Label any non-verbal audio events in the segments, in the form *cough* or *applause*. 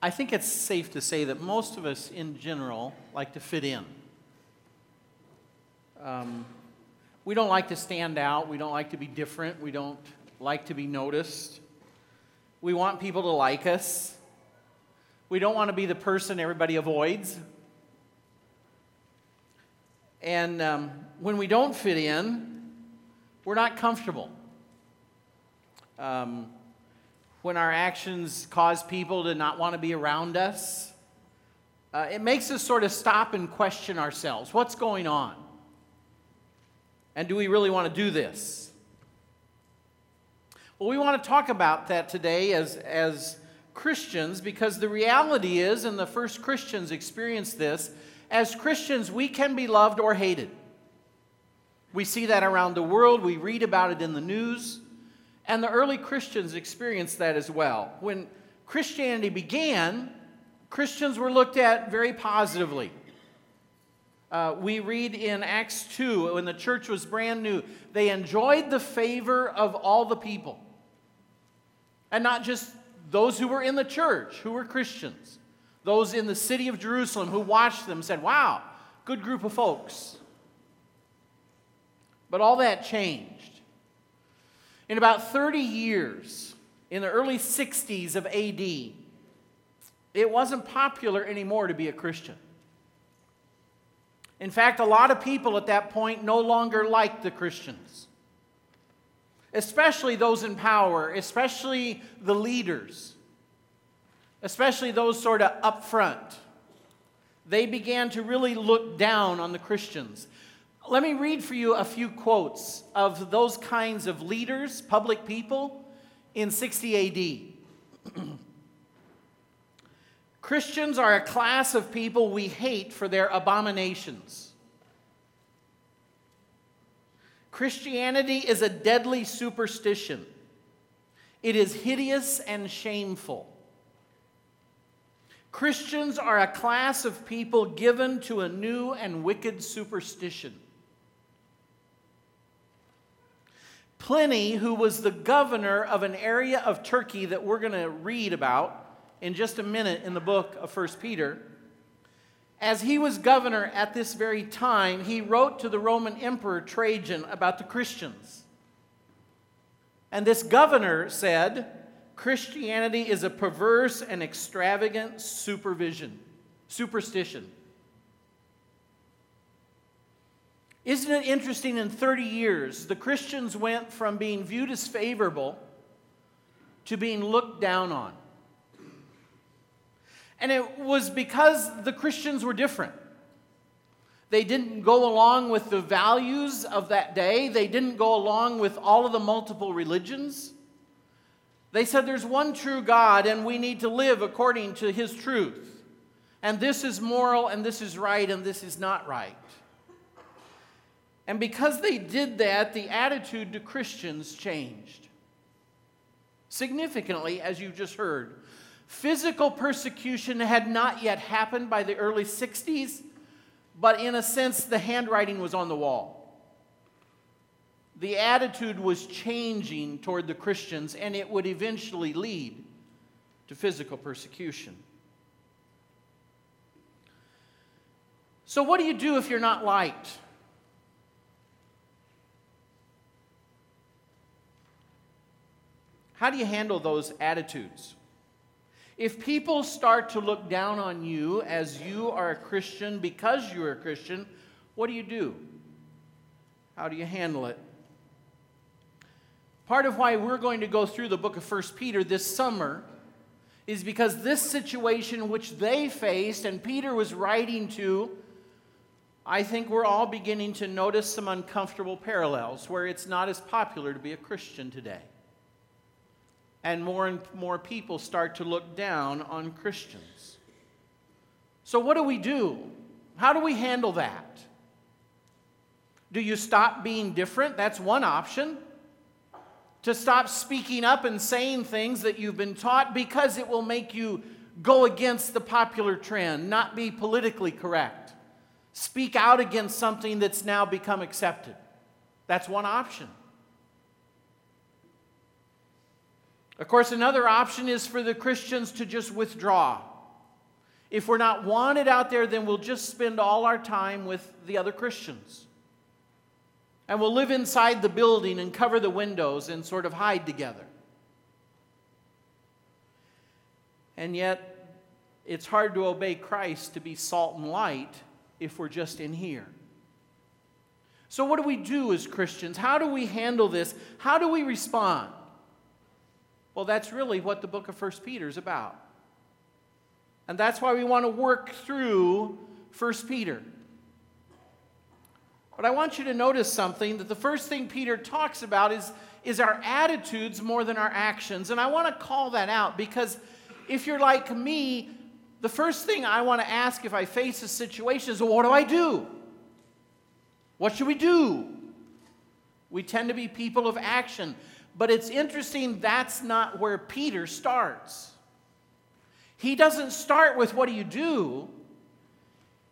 I think it's safe to say that most of us in general like to fit in. Um, we don't like to stand out. We don't like to be different. We don't like to be noticed. We want people to like us. We don't want to be the person everybody avoids. And um, when we don't fit in, we're not comfortable. Um, when our actions cause people to not want to be around us, uh, it makes us sort of stop and question ourselves what's going on? And do we really want to do this? Well, we want to talk about that today as, as Christians because the reality is, and the first Christians experienced this, as Christians, we can be loved or hated. We see that around the world, we read about it in the news. And the early Christians experienced that as well. When Christianity began, Christians were looked at very positively. Uh, we read in Acts 2, when the church was brand new, they enjoyed the favor of all the people. And not just those who were in the church, who were Christians, those in the city of Jerusalem who watched them said, Wow, good group of folks. But all that changed. In about 30 years, in the early 60s of AD, it wasn't popular anymore to be a Christian. In fact, a lot of people at that point no longer liked the Christians, especially those in power, especially the leaders, especially those sort of up front. They began to really look down on the Christians. Let me read for you a few quotes of those kinds of leaders, public people, in 60 AD. *clears throat* Christians are a class of people we hate for their abominations. Christianity is a deadly superstition. It is hideous and shameful. Christians are a class of people given to a new and wicked superstition. Pliny, who was the governor of an area of Turkey that we're going to read about in just a minute in the book of 1 Peter, as he was governor at this very time, he wrote to the Roman Emperor Trajan about the Christians. And this governor said, Christianity is a perverse and extravagant supervision, superstition. Isn't it interesting in 30 years, the Christians went from being viewed as favorable to being looked down on? And it was because the Christians were different. They didn't go along with the values of that day, they didn't go along with all of the multiple religions. They said there's one true God and we need to live according to his truth. And this is moral and this is right and this is not right. And because they did that, the attitude to Christians changed. Significantly, as you just heard, physical persecution had not yet happened by the early 60s, but in a sense, the handwriting was on the wall. The attitude was changing toward the Christians, and it would eventually lead to physical persecution. So, what do you do if you're not liked? How do you handle those attitudes? If people start to look down on you as you are a Christian because you're a Christian, what do you do? How do you handle it? Part of why we're going to go through the book of 1 Peter this summer is because this situation which they faced and Peter was writing to, I think we're all beginning to notice some uncomfortable parallels where it's not as popular to be a Christian today and more and more people start to look down on Christians. So, what do we do? How do we handle that? Do you stop being different? That's one option. To stop speaking up and saying things that you've been taught because it will make you go against the popular trend, not be politically correct. Speak out against something that's now become accepted. That's one option. Of course, another option is for the Christians to just withdraw. If we're not wanted out there, then we'll just spend all our time with the other Christians. And we'll live inside the building and cover the windows and sort of hide together. And yet, it's hard to obey Christ to be salt and light if we're just in here. So, what do we do as Christians? How do we handle this? How do we respond? Well, that's really what the book of 1 Peter is about. And that's why we want to work through 1 Peter. But I want you to notice something that the first thing Peter talks about is, is our attitudes more than our actions. And I want to call that out because if you're like me, the first thing I want to ask if I face a situation is, well, what do I do? What should we do? We tend to be people of action. But it's interesting, that's not where Peter starts. He doesn't start with what do you do?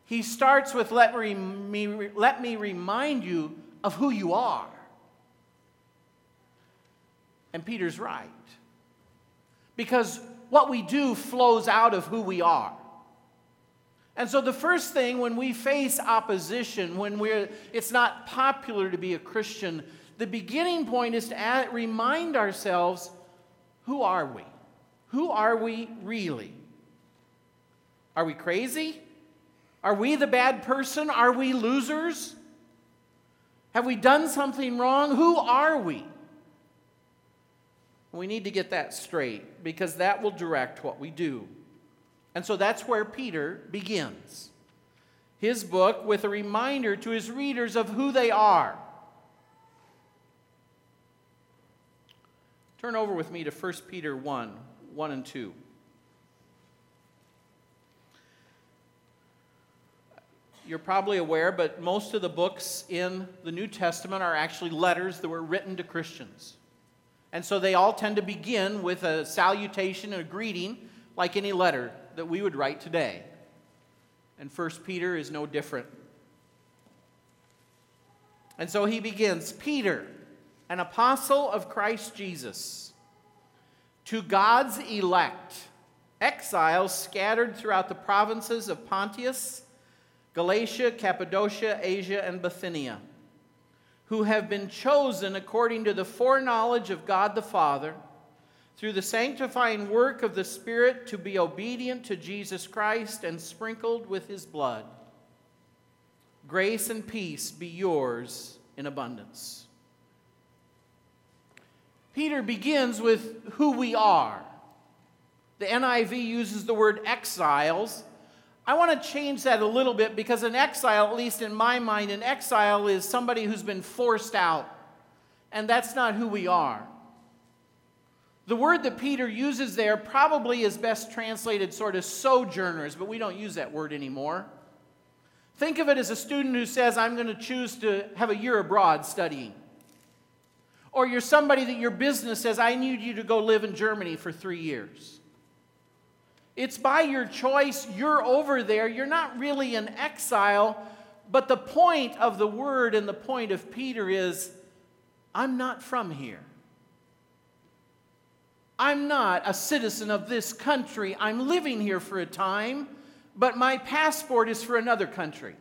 He starts with let me, let me remind you of who you are. And Peter's right. Because what we do flows out of who we are. And so the first thing when we face opposition, when we're it's not popular to be a Christian, the beginning point is to add, remind ourselves who are we? Who are we really? Are we crazy? Are we the bad person? Are we losers? Have we done something wrong? Who are we? We need to get that straight because that will direct what we do. And so that's where Peter begins his book with a reminder to his readers of who they are. Turn over with me to 1 Peter 1 1 and 2. You're probably aware, but most of the books in the New Testament are actually letters that were written to Christians. And so they all tend to begin with a salutation and a greeting, like any letter that we would write today. And First Peter is no different. And so he begins Peter, an apostle of Christ Jesus, to God's elect, exiles scattered throughout the provinces of Pontus, Galatia, Cappadocia, Asia, and Bithynia, who have been chosen according to the foreknowledge of God the Father through the sanctifying work of the Spirit to be obedient to Jesus Christ and sprinkled with his blood. Grace and peace be yours in abundance. Peter begins with who we are. The NIV uses the word exiles. I want to change that a little bit because an exile, at least in my mind, an exile is somebody who's been forced out. And that's not who we are. The word that Peter uses there probably is best translated sort of sojourners, but we don't use that word anymore. Think of it as a student who says, I'm going to choose to have a year abroad studying. Or you're somebody that your business says, I need you to go live in Germany for three years. It's by your choice, you're over there. You're not really an exile, but the point of the word and the point of Peter is, I'm not from here. I'm not a citizen of this country. I'm living here for a time, but my passport is for another country.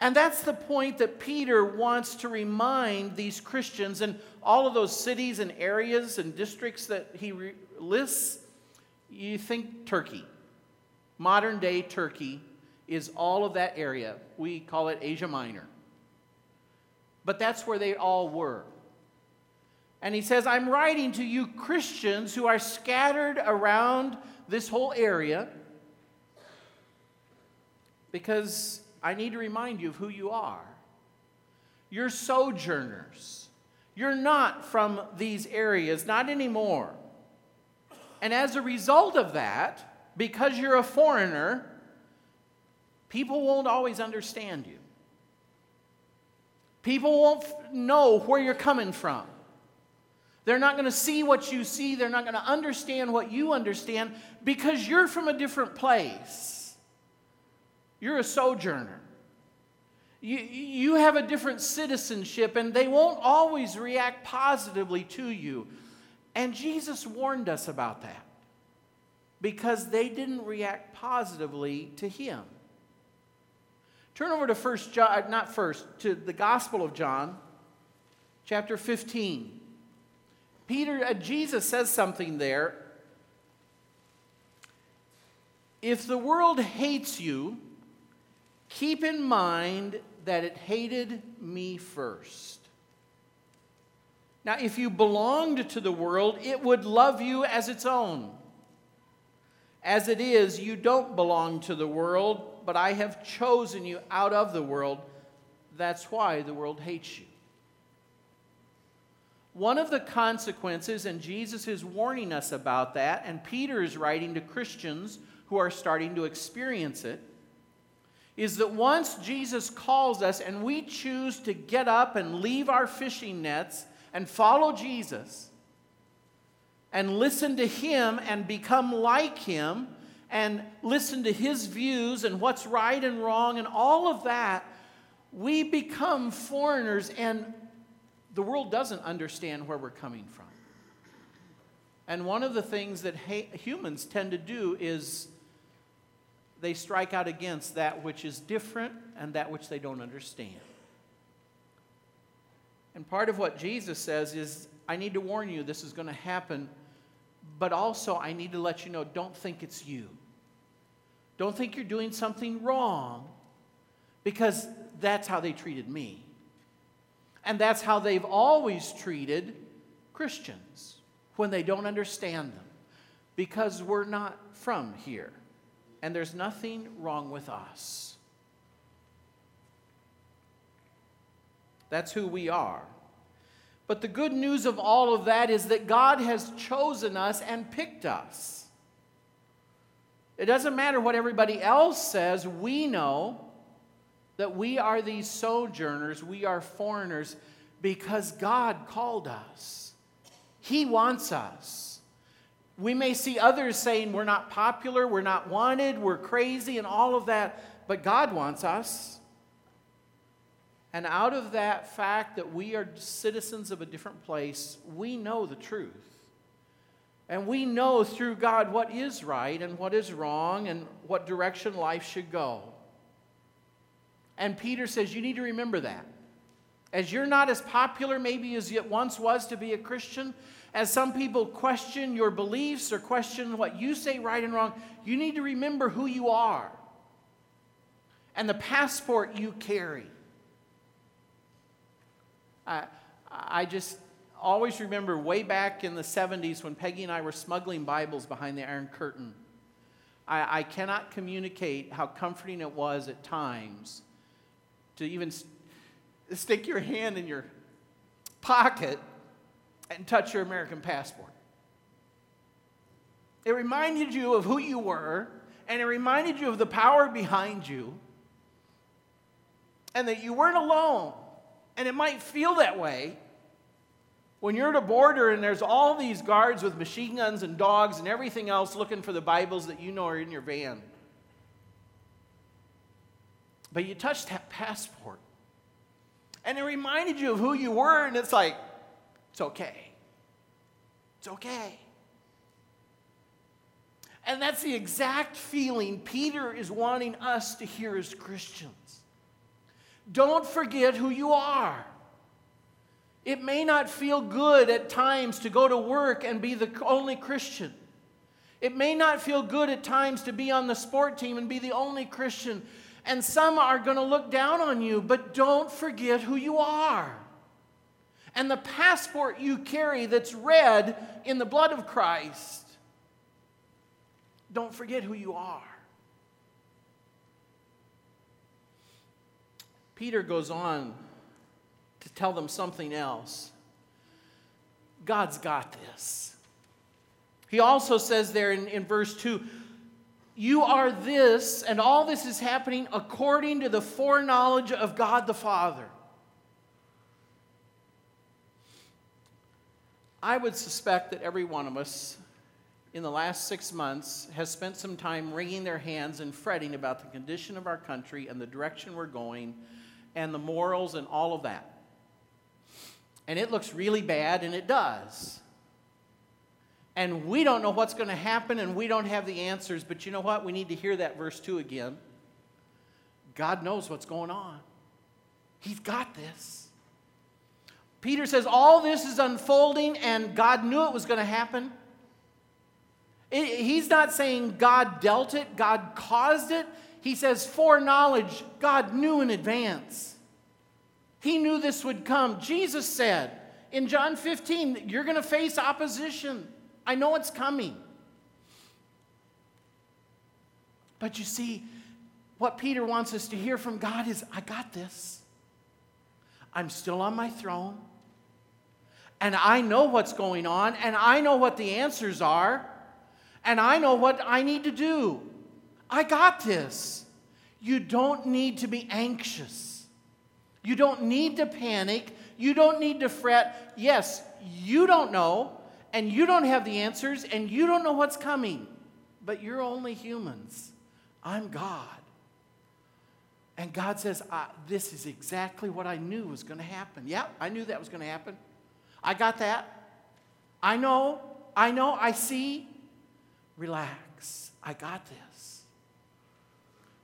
And that's the point that Peter wants to remind these Christians and all of those cities and areas and districts that he re- lists. You think Turkey. Modern day Turkey is all of that area. We call it Asia Minor. But that's where they all were. And he says, I'm writing to you Christians who are scattered around this whole area because I need to remind you of who you are. You're sojourners. You're not from these areas, not anymore. And as a result of that, because you're a foreigner, people won't always understand you. People won't know where you're coming from. They're not going to see what you see. They're not going to understand what you understand because you're from a different place. You're a sojourner. You, you have a different citizenship, and they won't always react positively to you. And Jesus warned us about that because they didn't react positively to him. Turn over to first John, uh, not first, to the Gospel of John, chapter 15. Peter, uh, Jesus says something there. If the world hates you, keep in mind that it hated me first. Now, if you belonged to the world, it would love you as its own. As it is, you don't belong to the world, but I have chosen you out of the world. That's why the world hates you. One of the consequences, and Jesus is warning us about that, and Peter is writing to Christians who are starting to experience it, is that once Jesus calls us and we choose to get up and leave our fishing nets and follow Jesus and listen to Him and become like Him and listen to His views and what's right and wrong and all of that, we become foreigners and the world doesn't understand where we're coming from. And one of the things that ha- humans tend to do is they strike out against that which is different and that which they don't understand. And part of what Jesus says is, I need to warn you this is going to happen, but also I need to let you know don't think it's you. Don't think you're doing something wrong because that's how they treated me. And that's how they've always treated Christians when they don't understand them because we're not from here. And there's nothing wrong with us. That's who we are. But the good news of all of that is that God has chosen us and picked us. It doesn't matter what everybody else says, we know that we are these sojourners, we are foreigners, because God called us. He wants us. We may see others saying we're not popular, we're not wanted, we're crazy, and all of that, but God wants us. And out of that fact that we are citizens of a different place, we know the truth. And we know through God what is right and what is wrong and what direction life should go. And Peter says, You need to remember that. As you're not as popular, maybe as it once was to be a Christian, as some people question your beliefs or question what you say right and wrong, you need to remember who you are and the passport you carry. I, I just always remember way back in the 70s when Peggy and I were smuggling Bibles behind the Iron Curtain. I, I cannot communicate how comforting it was at times to even st- stick your hand in your pocket and touch your American passport. It reminded you of who you were, and it reminded you of the power behind you, and that you weren't alone and it might feel that way when you're at a border and there's all these guards with machine guns and dogs and everything else looking for the Bibles that you know are in your van. But you touched that passport. And it reminded you of who you were, and it's like, it's okay. It's okay. And that's the exact feeling Peter is wanting us to hear as Christians. Don't forget who you are. It may not feel good at times to go to work and be the only Christian. It may not feel good at times to be on the sport team and be the only Christian. And some are going to look down on you, but don't forget who you are. And the passport you carry that's red in the blood of Christ. Don't forget who you are. Peter goes on to tell them something else. God's got this. He also says there in, in verse 2 You are this, and all this is happening according to the foreknowledge of God the Father. I would suspect that every one of us in the last six months has spent some time wringing their hands and fretting about the condition of our country and the direction we're going and the morals and all of that. And it looks really bad, and it does. and we don't know what's going to happen and we don't have the answers. But you know what? We need to hear that verse 2 again. God knows what's going on, He's got this. Peter says all this is unfolding and God knew it was going to happen. It, he's not saying God dealt it, God caused it. He says foreknowledge, God knew in advance. He knew this would come. Jesus said in John 15, You're going to face opposition. I know it's coming. But you see, what Peter wants us to hear from God is I got this. I'm still on my throne. And I know what's going on, and I know what the answers are, and I know what I need to do. I got this. You don't need to be anxious. You don't need to panic. You don't need to fret. Yes, you don't know, and you don't have the answers, and you don't know what's coming, but you're only humans. I'm God. And God says, ah, This is exactly what I knew was going to happen. Yeah, I knew that was going to happen. I got that. I know, I know, I see. Relax. I got this.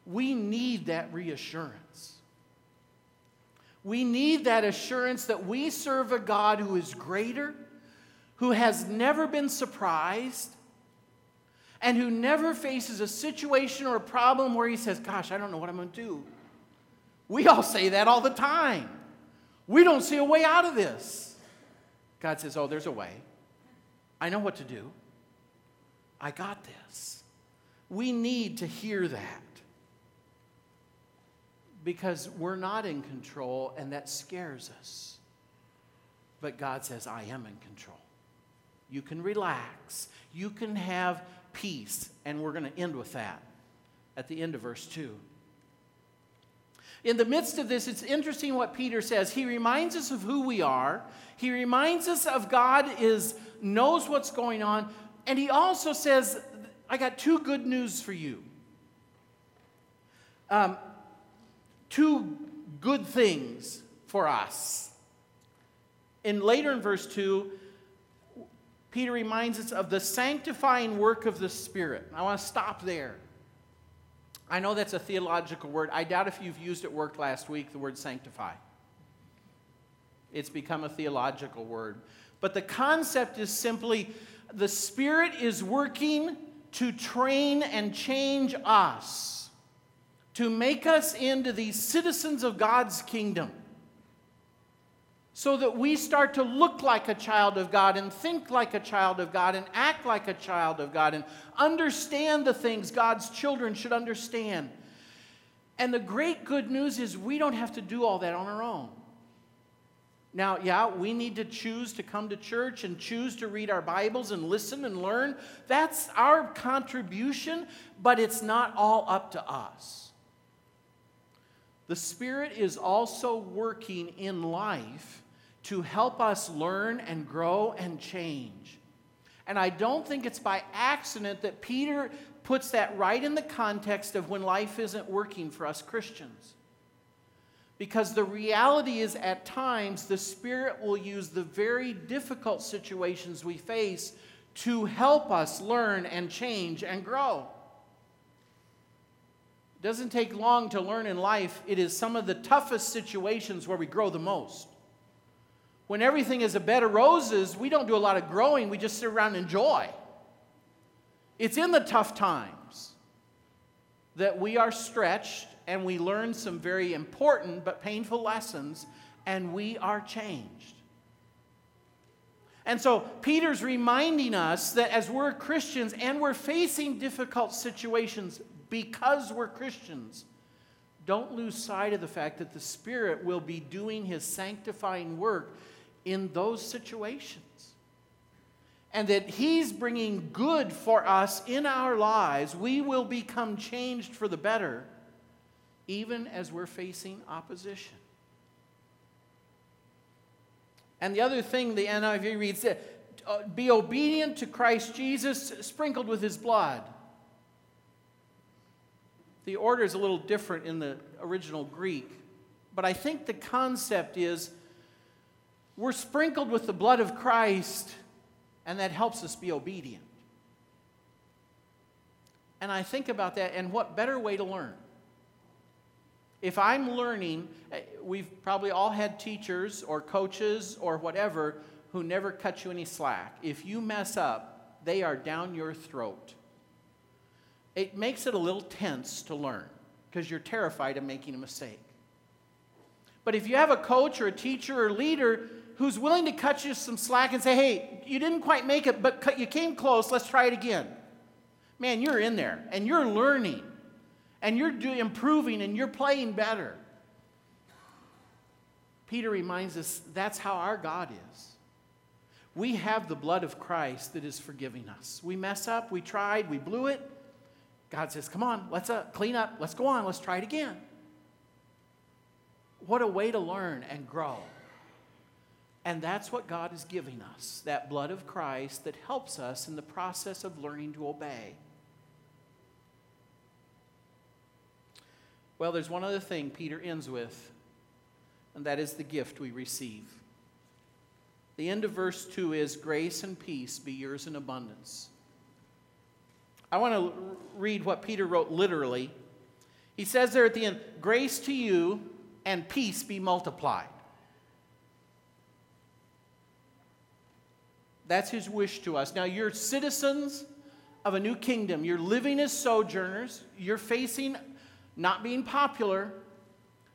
We need that reassurance. We need that assurance that we serve a God who is greater who has never been surprised and who never faces a situation or a problem where he says, Gosh, I don't know what I'm going to do. We all say that all the time. We don't see a way out of this. God says, Oh, there's a way. I know what to do. I got this. We need to hear that because we're not in control and that scares us. But God says, I am in control. You can relax. You can have peace. And we're going to end with that at the end of verse 2. In the midst of this, it's interesting what Peter says. He reminds us of who we are. He reminds us of God is knows what's going on, and he also says, "I got two good news for you. Um, two good things for us." In later in verse two, Peter reminds us of the sanctifying work of the Spirit. I want to stop there. I know that's a theological word. I doubt if you've used it work last week, the word sanctify. It's become a theological word. But the concept is simply the Spirit is working to train and change us, to make us into these citizens of God's kingdom so that we start to look like a child of God and think like a child of God and act like a child of God and understand the things God's children should understand. And the great good news is we don't have to do all that on our own. Now, yeah, we need to choose to come to church and choose to read our Bibles and listen and learn. That's our contribution, but it's not all up to us. The Spirit is also working in life to help us learn and grow and change. And I don't think it's by accident that Peter puts that right in the context of when life isn't working for us Christians. Because the reality is, at times, the Spirit will use the very difficult situations we face to help us learn and change and grow. It doesn't take long to learn in life. It is some of the toughest situations where we grow the most. When everything is a bed of roses, we don't do a lot of growing, we just sit around and enjoy. It's in the tough times that we are stretched and we learn some very important but painful lessons and we are changed. And so Peter's reminding us that as we're Christians and we're facing difficult situations because we're Christians, don't lose sight of the fact that the Spirit will be doing his sanctifying work in those situations. And that He's bringing good for us in our lives. We will become changed for the better, even as we're facing opposition. And the other thing the NIV reads uh, be obedient to Christ Jesus, sprinkled with His blood. The order is a little different in the original Greek, but I think the concept is we're sprinkled with the blood of Christ And that helps us be obedient. And I think about that, and what better way to learn? If I'm learning, eh, we've probably all had teachers or coaches or whatever who never cut you any slack. If you mess up, they are down your throat. It makes it a little tense to learn because you're terrified of making a mistake. But if you have a coach or a teacher or leader who's willing to cut you some slack and say, hey, you didn't quite make it, but you came close, let's try it again. Man, you're in there and you're learning and you're improving and you're playing better. Peter reminds us that's how our God is. We have the blood of Christ that is forgiving us. We mess up, we tried, we blew it. God says, Come on, let's uh, clean up, let's go on, let's try it again. What a way to learn and grow. And that's what God is giving us that blood of Christ that helps us in the process of learning to obey. Well, there's one other thing Peter ends with, and that is the gift we receive. The end of verse 2 is Grace and peace be yours in abundance. I want to read what Peter wrote literally. He says there at the end, Grace to you and peace be multiplied. That's his wish to us. Now, you're citizens of a new kingdom. You're living as sojourners. You're facing not being popular,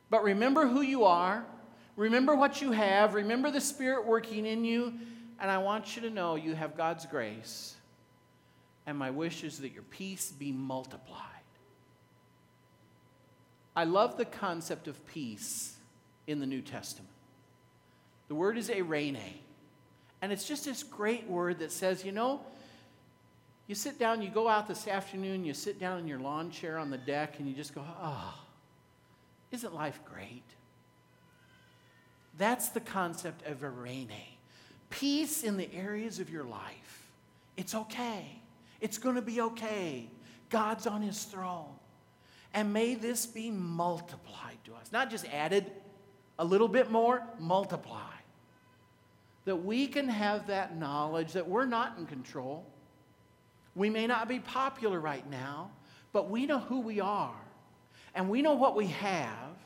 but remember who you are. Remember what you have. Remember the Spirit working in you. And I want you to know you have God's grace. And my wish is that your peace be multiplied. I love the concept of peace in the New Testament. The word is eirene. And it's just this great word that says, you know, you sit down, you go out this afternoon, you sit down in your lawn chair on the deck, and you just go, oh, isn't life great? That's the concept of eirene. Peace in the areas of your life. It's okay. It's going to be okay. God's on his throne. And may this be multiplied to us. Not just added a little bit more, multiply that we can have that knowledge that we're not in control. We may not be popular right now, but we know who we are and we know what we have.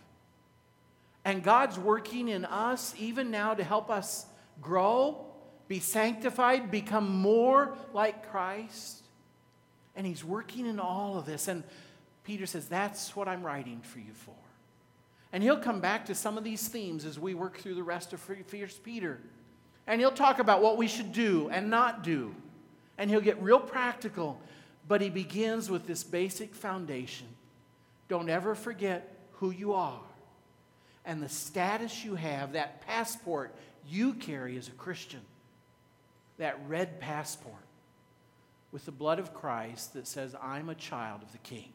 And God's working in us even now to help us grow, be sanctified, become more like Christ. And He's working in all of this. And Peter says, That's what I'm writing for you for. And he'll come back to some of these themes as we work through the rest of First Peter. And he'll talk about what we should do and not do. And he'll get real practical. But he begins with this basic foundation. Don't ever forget who you are and the status you have, that passport you carry as a Christian, that red passport with the blood of Christ that says, I'm a child of the King.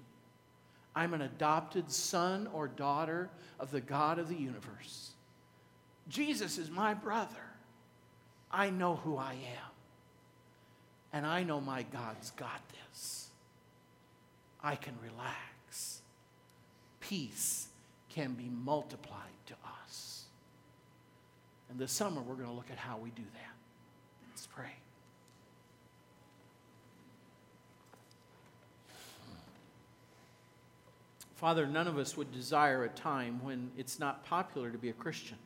I'm an adopted son or daughter of the God of the universe. Jesus is my brother. I know who I am. And I know my God's got this. I can relax. Peace can be multiplied to us. And this summer, we're going to look at how we do that. Let's pray. Father, none of us would desire a time when it's not popular to be a Christian.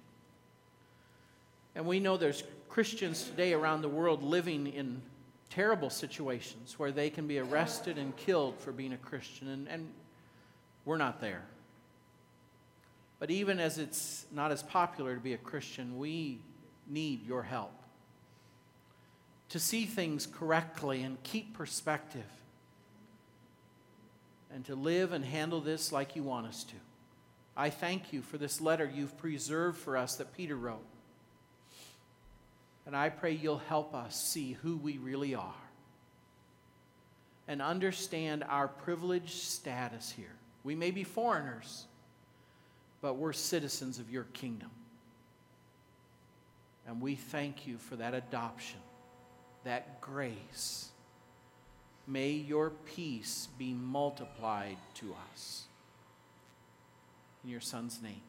And we know there's Christians today around the world living in terrible situations where they can be arrested and killed for being a Christian, and, and we're not there. But even as it's not as popular to be a Christian, we need your help to see things correctly and keep perspective and to live and handle this like you want us to. I thank you for this letter you've preserved for us that Peter wrote. And I pray you'll help us see who we really are and understand our privileged status here. We may be foreigners, but we're citizens of your kingdom. And we thank you for that adoption, that grace. May your peace be multiplied to us. In your Son's name.